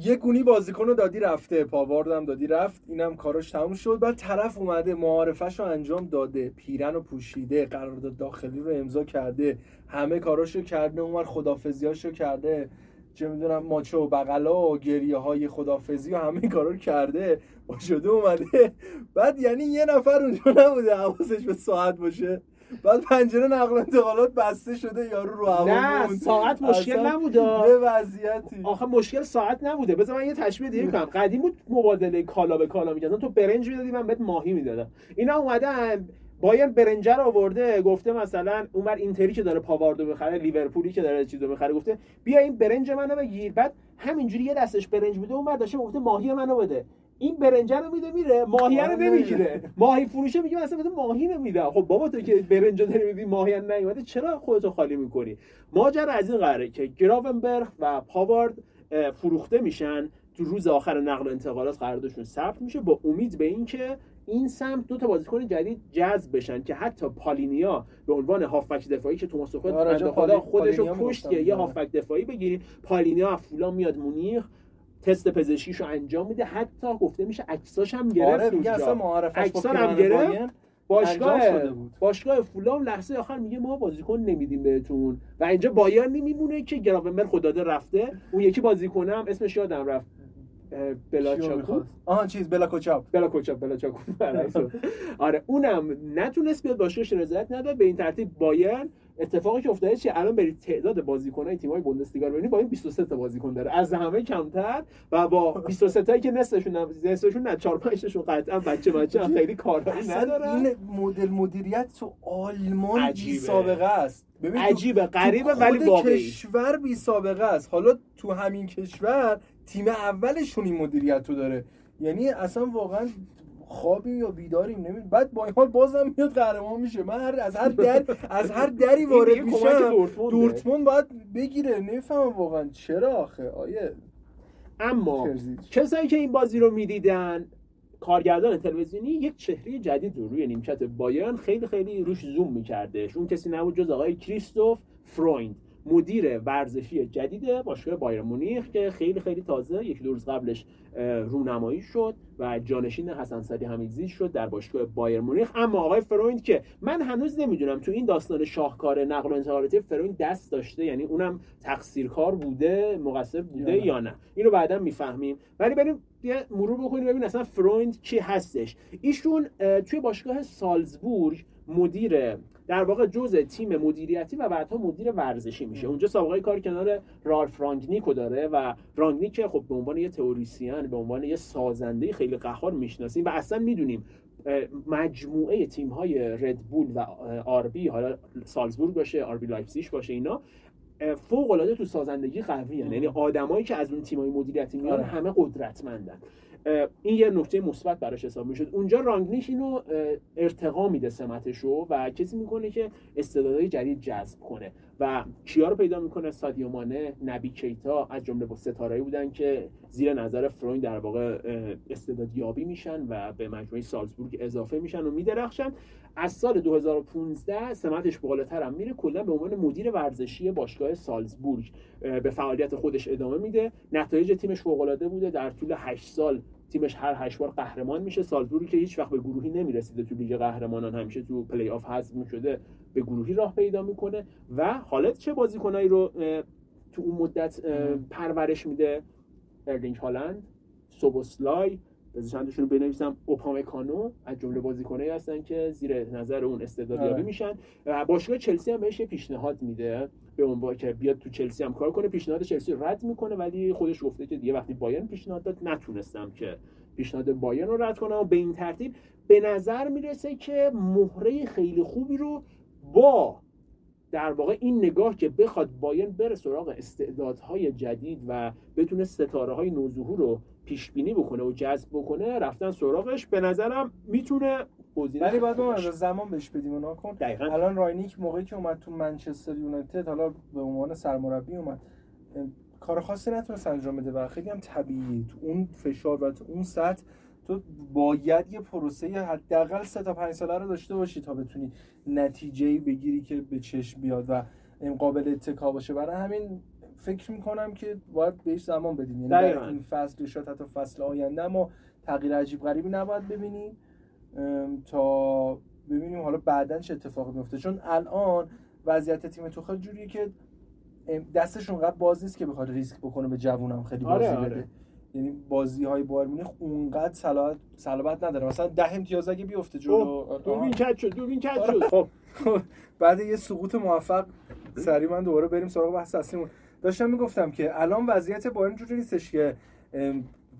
یه گونی بازیکن رو دادی رفته. پاواردم دادی رفت. اینم کاراش تموم شد. بعد طرف اومده معارفش رو انجام داده. پیرن رو پوشیده قرارداد داخلی رو امضا کرده. همه کاراشو کرده. اونور خدافزیاشو کرده. چه می‌دونم ماچه و بغلا و گریه های خدافزی و همه کارا رو کرده. با شده اومده. بعد یعنی یه نفر اونجا نبوده. حواسش به ساعت باشه. بعد پنجره نقل انتقالات بسته شده یارو رو هوا نه ساعت مشکل نبوده. یه وضعیتی. آخه مشکل ساعت نبوده. بذار من یه تشبیه دیگه کنم. قدیم بود مبادله کالا به کالا می‌کردن. تو برنج می‌دادی من بهت ماهی می‌دادم. اینا اومدن بایر برنجر آورده گفته مثلا اونور اینتری که داره پاواردو می‌خره لیورپولی که داره چیزو می‌خره گفته بیا این برنج منو بگیر. بعد همینجوری یه دستش برنج بوده اونور داشته گفته ماهی منو بده. این برنجه رو میده میره. ماهی رو نمی‌گیره. ماهی فروشه میگه مثلا بده ماهی نمیده خب بابا تو که برنج داری میدی ماهی نیومده. چرا خودتو خالی می‌کنی؟ ماجرا از این قراره که گراونبرگ و پاوارد فروخته میشن. تو روز آخر نقل و انتقالات قراردادشون ثبت میشه. با امید به اینکه این سمت دو تا بازیکن جدید جذب بشن که حتی پالینیا به عنوان هافبک دفاعی که توماس توخل آره خدا خودش رو کشت که یه هافبک دفاعی بگیریم. پالینیا از فولان میاد مونیخ. تست پزشکیشو انجام میده. حتی گفته میشه عکساش هم گرفت آره اصلا هم گرفت. باشگاه باشگاه فولام لحظه آخر میگه ما بازیکن نمیدیم بهتون. و اینجا بایرن نمیمونه که گراونبر خداده رفته. اون یکی بازیکنم اسمش یادم رفت. بلاچاکو. آها چیز بلا کوچاپ بلا کوچاپ بلا چاکو آره اونم نتونست بیاد باشگاهش رضایت نده به این ترتیب بایرن اتفاقی که افتاده چیه؟ الان برید تعداد بازیکنای تیم‌های بوندسلیگا رو ببینید با این 23 تا بازیکن داره. از همه کمتر و با 23 تایی که نصفشون نصفشون نه 4 5 تاشون قطعا بچه بچه هم خیلی کارایی ندارن. این مدل مدیریت تو آلمان بی سابقه است. ببین عجیبه غریبه ولی واقعی. کشور بی سابقه است. حالا تو همین کشور تیم اولشون این مدیریت رو داره. یعنی اصلا واقعا خوابیم یا بیداریم نمید بعد با این حال بازم میاد قهرمان میشه. من هر از هر در از هر دری وارد میشم دورتموند باید بگیره. نمی‌فهمم واقعا چرا آخه. آیه. اما کسایی که این بازی رو می‌دیدن کارگردان تلویزیونی یک چهره جدید رو روی نیمکت بایرن خیلی خیلی روش زوم میکردش اون کسی نبود جز آقای کریستوف فرویند. مدیر ورزشی جدید باشگاه بایر مونیخ که خیلی خیلی تازه یک دو روز قبلش رونمایی شد و جانشین حسن صدی حمیدزی شد در باشگاه بایر مونیخ. اما آقای فرویند که من هنوز نمی‌دونم تو این داستان شاهکار نقل و انتقالاتی فرویند دست داشته یعنی اونم تقصیرکار بوده مقصر بوده یا, یا نه. اینو بعدا می‌فهمیم. ولی بریم یه مرور بکنیم ببین اصلا فرویند کی هستش. ایشون توی باشگاه سالزبورگ مدیر در واقع جزء تیم مدیریتی و بعدها مدیر ورزشی میشه. اونجا سابقه کار کنار رالف رانگنیک رو داره و رانگنیک خب به عنوان یه تئوریسین به عنوان یه سازنده خیلی قهار می‌شناسیم و اصلا می‌دونیم مجموعه تیم های ردبول و آربی حالا سالزبورگ باشه آربی لایپزیگ باشه اینا فوق العاده تو سازندگی قوی یعنی آدمایی که از اون تیمای مدیریتی میان آره. همه قدرتمندن. این یه نکته مثبت براش حساب می‌شد. اونجا رانگنیش اینو ارتقا میده سمتشو و کسی می‌کنه که استعدادهای جدید جذب کنه. و کیا رو پیدا می‌کنه؟ سادیو مانه نبی کیتا از جمله با ستارهایی بودن که زیر نظر فروین در واقع استعداد یابی میشن و به مجموعه سالزبورگ اضافه میشن و میدرخشن. از سال 2015 سمتش بالاتر هم میره کلا به عنوان مدیر ورزشی باشگاه سالزبورگ به فعالیت خودش ادامه میده. نتایج تیمش فوق العاده بوده در طول 8 سال تیمش هر هشت بار قهرمان میشه. سالزبورگی که هیچ وقت به گروهی نمی‌رسیده تو لیگ قهرمانان همیشه تو پلی آف حذف می‌شده به گروهی راه پیدا می‌کنه و حالا چه بازیکنایی رو تو اون مدت پرورش میده؟ ارلینگ هالند سوبوسلای بذار چندشون رو بنویسم اوپامکانو از جمله بازیکنایی هستن که زیر نظر اون استعدادیابی آره. میشن. و باشگاه چلسی هم بهش پیشنهاد میده. به عنوان که بیاد تو چلسی هم کار کنه پیشنهاد چلسی رد می‌کنه. ولی خودش گفته که دیگه وقتی بایرن پیشنهاد داد نتونستم که پیشنهاد بایرن رو رد کنم. و به این ترتیب به نظر می‌رسه که مهره خیلی خوبی رو با در واقع این نگاه که بخواد بایرن بره سراغ استعدادهای جدید و بتونه ستاره های نوظهور رو پیش بینی بکنه و جذب بکنه رفتن سراغش به نظرم می‌تونه ولی باید ما زمان بهش بدیم اونا کن. دقیقا. الان راینیک موقعی که اومد تو منچستر یونایتد حالا به عنوان سرمربی اومد. کار خاصی نتونست انجام بده و خیلی هم طبیعی تو اون فشار و تو اون سطح تو باید یه پروسه حداقل سه تا پنج ساله رو داشته باشی تا بتونی نتیجه بگیری که به چشم بیاد و قابل اتکا باشه. برای همین فکر می‌کنم که باید بهش زمان بدیم. یعنی در این فصل شاید حتی فصل آینده ما تغییر عجیب غریبی نباید ببینیم تا ببینیم حالا بعدا چه اتفاقی میفته چون الان وضعیت تیم توخل جوریه که دستشون قد باز نیست که بخواد ریسک بکنه به جوونم خیلی بازی آره، بده. آره. یعنی بازی های بایر مونیخ اونقدر صلاحت صلابت نداره. مثلا ده امتیاز اگه بیفته جلو. خب، دوربین کج شد دوربین کج آره. شد. خب بعد یه سقوط موفق. سری من دوباره بریم سراغ بحث اصلیمون. داشتم می‌گفتم که الان وضعیت بایر جوری نیستش که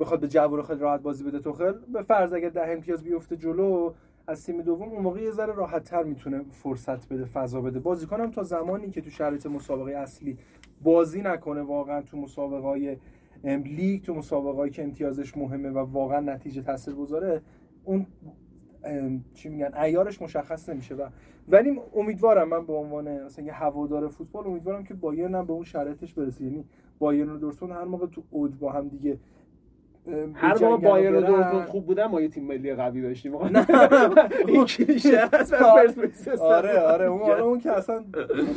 بخواد به جوور خیلی راحت بازی بده توخل. به فرض اگر ده امتیاز بیفته جلو از تیم دوم اون موقع یه ذره راحت تر می‌تونه فرصت بده فضا بده. بازیکنم تا زمانی که تو شرایط مسابقه اصلی بازی نکنه واقعا تو مسابقه های لیگ تو مسابقه که امتیازش مهمه و واقعا نتیجه تاثیر گذاره اون چی میگن ایارش مشخص نمیشه و ولی امیدوارم من به عنوان مثلا یه هوادار فوتبال امیدوارم که بایرن هم به اون شرایطش برسه. یعنی بایرن و دورتموند هر موقع تو اوج با هم دیگه هر موقع بایرن و دورتموند خوب بودن ما یه تیم ملی قوی داشتیم. این کلیشه آره آره اون آره اون که اصلا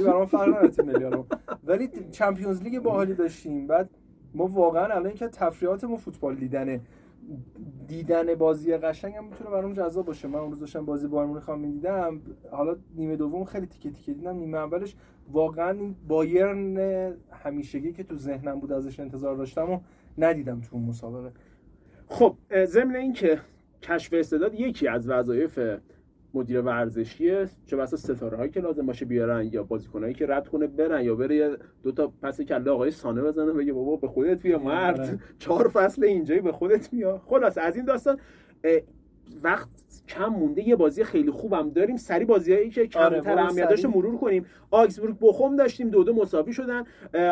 برام فرق نداره تیم ملی ولی چمپیونز لیگ باحالی داشتیم. بعد ما واقعا الان که تفریحاتمون فوتبال دیدنه. دیدن بازی قشنگ هم می‌تونه برام جذاب باشه. من اون روز داشتم بازی بایر مونیخ می‌دیدم. حالا نیمه دوم خیلی تیکه تیکه دیدم. نیمه اولش واقعا این بایرن همیشگی که تو ذهنم بود ازش انتظار داشتم و ندیدم تو مسابقه. خب ضمن اینکه کشف استعداد یکی از وظایف مدیر ورزشیه چه بسا ستاره هایی که لازم باشه بیارن یا بازیکنایی که رد کنه برن یا بره دو تا پس کله آقای سانه بزنه بگه بابا به خودت بیا مرد آره. چهار فصل اینجایی به خودت بیا خلاص از این داستان وقت کم مونده یه بازی خیلی خوبم داریم. سری بازیایی که آره، کمتر اهمیت داشته مرور کنیم. آگسبورگ بوخوم داشتیم دو دو مساوی شدن.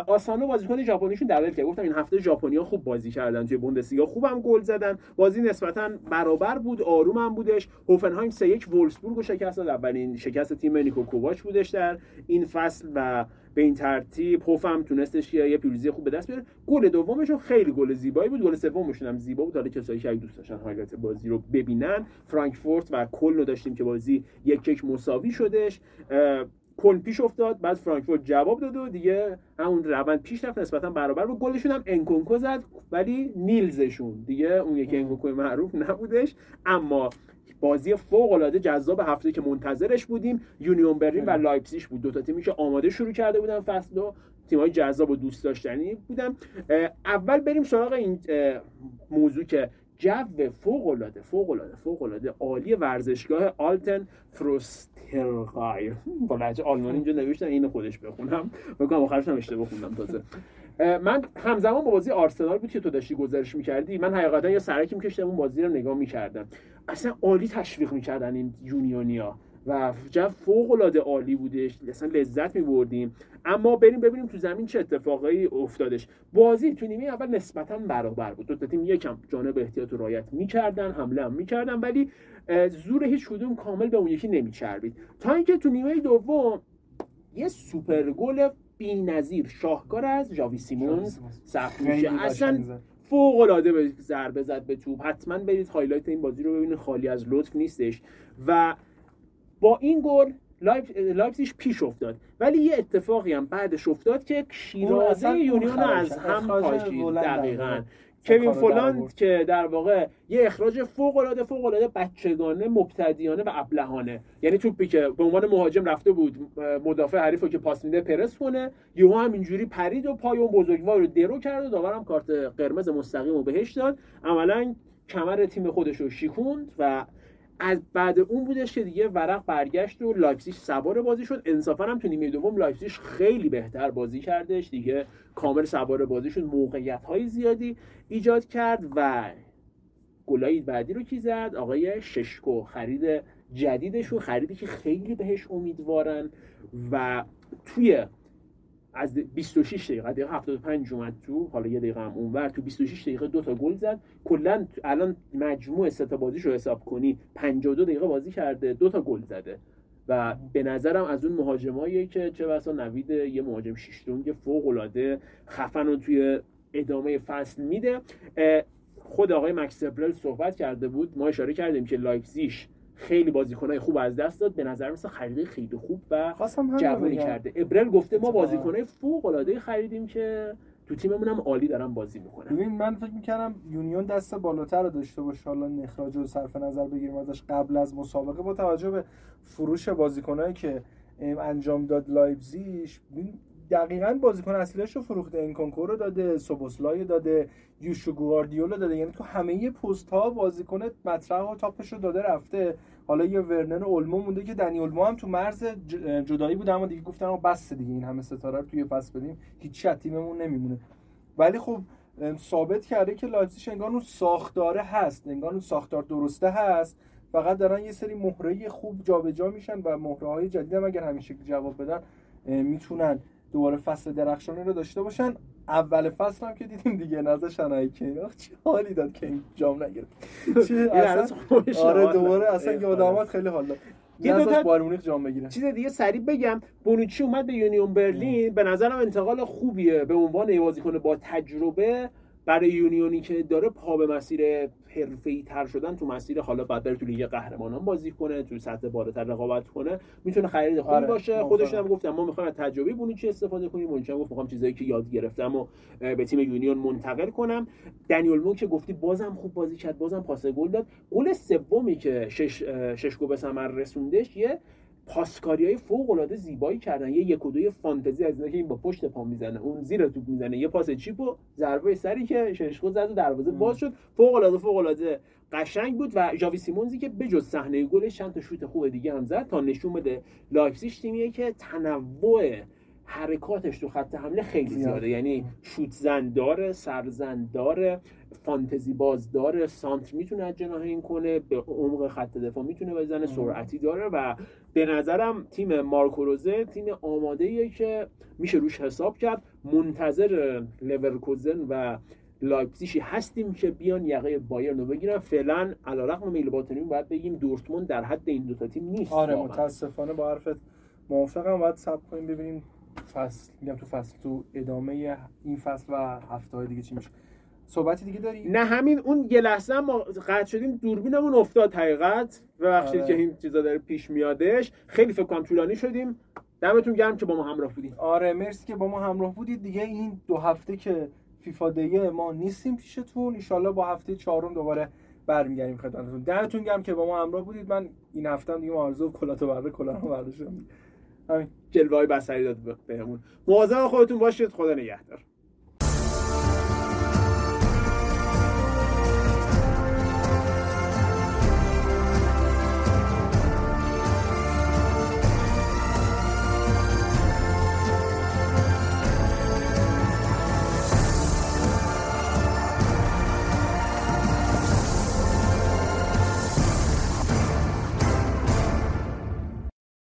آسانو بازیکن ژاپنیشون دبل که گفتم این هفته ژاپنیا خوب بازی کردن. توی بوندسلیگا خوبم گل زدن. بازی نسبتا برابر بود آرومم بودش. هوفنهایم 3 1 ولفسبورگ رو شکست داد. اولین شکست تیم نیکو کوواچ بودش در این فصل و به این ترتیب هوفنهایم تونستش یه پیروزی خوب به دست بیاره. گل دومشون خیلی گل زیبایی بود. گل سومشون هم زیبا بود. حالا کسایی که دوست داشتن highlight بازی رو ببینن فرانکفورت و کلن رو داشتیم که بازی یک یک مساوی شدش. کل پیش افتاد بعد فرانکفورت جواب داد و دیگه همون روند پیش رفت. نسبتا برابر بود. گلشون هم انکونکو زد ولی نیلزشون. دیگه اون یکی انکونکو معروف نبودش. اما بازی فوق العاده جذاب هفته که منتظرش بودیم. یونیون برلین و لایپزیگ بود. دو تا تیمی که آماده شروع کرده بودن فصل و تیمای جذاب و دوست داشتنی بودن. اول بریم سراغ این موضوع که جو فوق العاده فوق العاده فوق العاده عالی ورزشگاه آلتن فورسترای. با لهجه آلمانی اینجا نوشتن اینو خودش بخونم. بگم آخرش هم اشتباه خوندم تازه. من همزمان با بازی آرسنال بود که تو داشتی گزارش می‌کردی. من حقیقتا یه سرکی میکشتم اون بازی رو نگاه می‌کردم. اصلا عالی تشویق می‌کردن این یونیونیا و جو فوق العاده عالی بودش. اصلا لذت میبردیم. اما بریم ببینیم تو زمین چه اتفاقایی افتادش. بازی تو نیمه اول نسبتا برابر بود. دو تا تیم یکم جانب احتیاط و رایت می‌کردن حمله هم می‌کردن ولی زور هیچ کدوم کامل به اون یکی نمیچربید. تا اینکه تو نیمه دوم یه سوپر گل بی‌نظیر شاهکار از ژاوی سیمونز ثبت میشه. اصلا فوق العاده یه ضربه زد به توپ. حتما برید هایلایت این بازی رو ببینید. خالی از لطف نیستش. و با این گل لایپزیگ پیش افتاد. ولی یه اتفاقی هم بعدش افتاد که شیرازه یونیون از هم پاشید دقیقا. کوین فولند که در واقع یه اخراج فوق العاده فوق العاده بچگانه مبتدیانه و ابلهانه. یعنی توپی که به عنوان مهاجم رفته بود مدافع حریفو که پاس میده پرس کنه. یهو هم اینجوری پرید و پای اون بزرگوار رو درو کرد و داورم کارت قرمز مستقیم رو بهش داد. عملا کمر تیم خودش رو شیکوند و از بعد اون بودش که دیگه ورق برگشت و لایپزیگ سوار بازی شد. انصافا هم تو نیمه دوم لایپزیگ خیلی بهتر بازی کردش. دیگه کامل سوار بازی شد موقعیت های زیادی ایجاد کرد و گلای بعدی رو کی زد؟ آقای ششکو. خرید جدیدشون خریدی که خیلی بهش امیدوارن. و توی از 26 دقیقه دقیقه 75 اومد تو حالا یه دقیقه هم اونور تو 26 دقیقه دو تا گل زد. کلا الان مجموع سه تا بازیشو حساب کنی 52 دقیقه بازی کرده دو تا گل زده. و به نظرم از اون مهاجمایی که چه بسا نوید یه مهاجم شیشتونگ فوق العاده خفن رو توی ادامه فصل میده. خود آقای مکس صحبت کرده بود ما اشاره کردیم که لایپزیش خیلی بازیکنای خوب از دست داد. به نظر مثل خرید خیلی خوب و جوانی کرده. ابرل گفته ما بازیکنای فوق العاده خریدیم که تو تیممون هم عالی دارن بازی می‌کنن. ببین من فکر می‌کردم یونیون دست بالاتر رو داشته باشه. حالا نخراج رو صرف نظر بگیریم ازش قبل از مسابقه. با توجه به فروش بازیکنایی که انجام داد لایپزیگ دقیقا بازیکن اصلیش رو فروخته انکونکو رو داده سوبوسلای داده یوشکو گواردیول داده. یعنی تو همه پست ها بازیکن مطرح و تاپش رو داده رفته. حالا یه دنی اولمو مونده که دنی اولمو هم تو مرز جدایی بود اما دیگه گفتن باب بسه دیگه این همه ستاره رو نمی‌تونیم پس بدیم. هیچ تیممون نمیمونه. ولی خب ثابت کرده که لایپزیگ انگار اون ساختاره هست. انگار اون ساختار درسته هست. فقط دارن یه سری مهره خوب جابجا میشن و مهره های جدید هم اگر همین شکل جواب بدن می‌تونن. دوباره فصل درخشانی رو داشته باشن. اول فصل هم که دیدیم دیگه نظر شنای کین چه حالی داد که این جام نگرفت. آره دوباره اصلا یادمات خیلی حال داد. یه دو تا مونیخ جام بگیره. چیز دیگه سریع بگم بونوچی اومد به یونیون برلین. به نظرم انتقال خوبیه. به عنوان بازیکن با تجربه برای یونیونی که داره پا به مسیر حرفه‌ای تر شدن تو مسیر حالا بعد بره تو لیگ قهرمانان بازی کنه تو سطح بالاتر رقابت کنه. می‌تونه خرید خوبی آره. باشه. خودش هم گفتم ما می‌خوایم از تجربه بونوچی استفاده کنیم. هم گفت می‌خوام چیزایی که یاد گرفتم و به تیم یونیون منتقل کنم. دنی اولمو که گفتی بازم خوب بازی کرد بازم پاس گل داد. گل سومی که ششکو گل به ثمر رسوندش یه پاسکاری های فوق العاده زیبایی کردن. یه یک و دوی فانتزی از که این با پشت پا می‌زنه اون زیر توپ می‌زنه. یه پاس چیپ و ضربه سری که ششکو زد و دروازه باز شد. فوق العاده فوق العاده قشنگ بود و ژاوی سیمونزی که بجز صحنه گلش چند تا شوت خوب دیگه هم زد تا نشون بده لایپزیگ تیمیه که تنوع حرکاتش تو خط حمله خیلی زیاده. یعنی شوت زن داره فانتزی باز داره سانتر می‌تونه از جناحین کنه به عمق خط دفاع می‌تونه بزنه سرعتی داره و به نظرم تیم مارکو روزه تیم آماده ایه که میشه روش حساب کرد. منتظر لورکوزن و لایپزیشی هستیم که بیان یقه بایرن رو بگیرن. فعلا علیرغم میل باطنی باید بگیم دورتموند در حد این دو تا تیم نیست. آره متاسفانه با حرفت موافقم. باید صبر کنیم ببینیم فصل میگم تو فصل تو ادامه این فصل و هفته های دیگه چی میشه. صحبتی دیگه داری؟ نه همین اون یه لحظه ما قطع شدیم دوربینمون افتاد حقیقت. ببخشید آره. که این چیزا داره پیش میادش. خیلی فکر کنم طولانی شدیم. دمتون گرم که با ما همراه بودید آره مرسی که با ما همراه بودید. دیگه این دو هفته که فیفا دیگه ما نیستیم پیشتون. ان با هفته چهارم دوباره برمیگردیم خدمتتون. دمتون گرم که با ما همراه بودید. من این هفته هم دیگه آرزو کلاتو برده کلاه برداشتم. همین. جلوه های بصری داد بهمون. مواظب خودتون باشید. خدا نگهدار.